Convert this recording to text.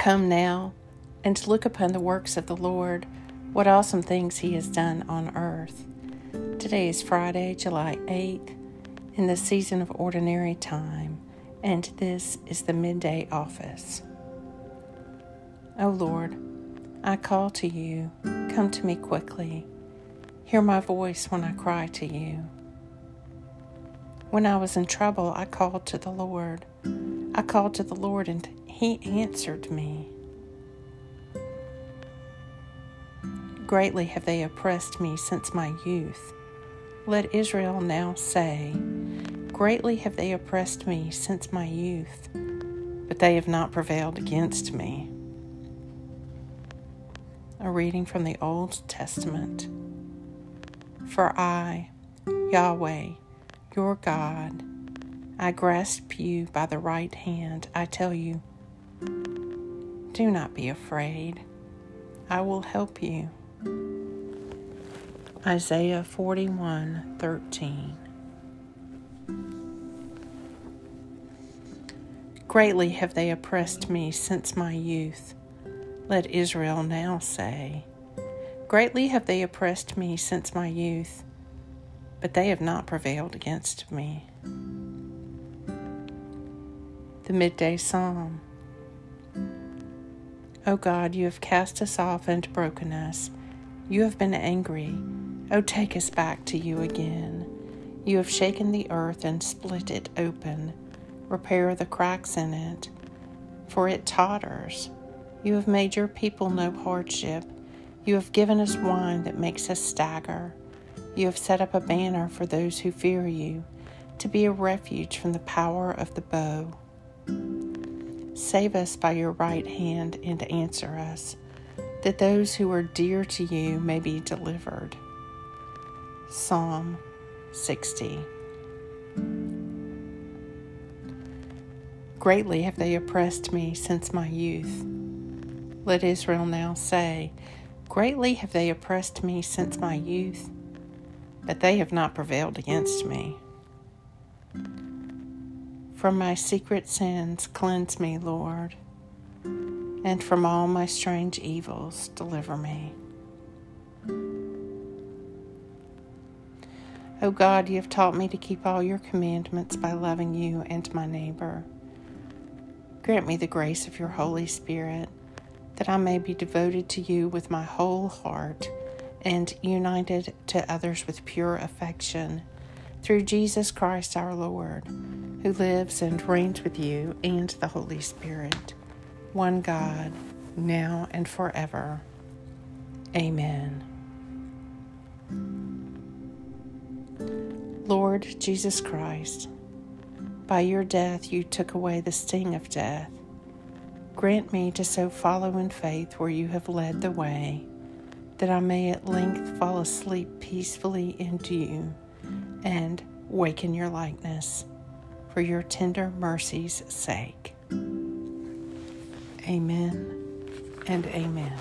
Come now and look upon the works of the Lord, what awesome things He has done on earth. Today is Friday, July 8th, in the season of ordinary time, and this is the midday office. O Lord, I call to you, come to me quickly. Hear my voice when I cry to you. When I was in trouble, I called to the Lord. I called to the Lord, and He answered me. Greatly have they oppressed me since my youth. Let Israel now say, Greatly have they oppressed me since my youth, but they have not prevailed against me. A reading from the Old Testament. For I, Yahweh, your God. I grasp you by the right hand. I tell you, do not be afraid. I will help you. Isaiah 41 13. Greatly have they oppressed me since my youth. Let Israel now say, Greatly have they oppressed me since my youth but they have not prevailed against me. The Midday Psalm O God, you have cast us off and broken us. You have been angry. O take us back to you again. You have shaken the earth and split it open. Repair the cracks in it, for it totters. You have made your people know hardship. You have given us wine that makes us stagger. You have set up a banner for those who fear you, to be a refuge from the power of the bow. Save us by your right hand and answer us, that those who are dear to you may be delivered. Psalm 60. Greatly have they oppressed me since my youth. Let Israel now say, Greatly have they oppressed me since my youth but they have not prevailed against me. From my secret sins, cleanse me, Lord, and from all my strange evils, deliver me. O God, you have taught me to keep all your commandments by loving you and my neighbor. Grant me the grace of your Holy Spirit, that I may be devoted to you with my whole heart and united to others with pure affection through Jesus Christ our Lord, who lives and reigns with you and the Holy Spirit, one God, now and forever. Amen. Lord Jesus Christ, by your death you took away the sting of death. Grant me to so follow in faith where you have led the way that I may at length fall asleep peacefully into you and wake in your likeness for your tender mercy's sake. Amen and amen.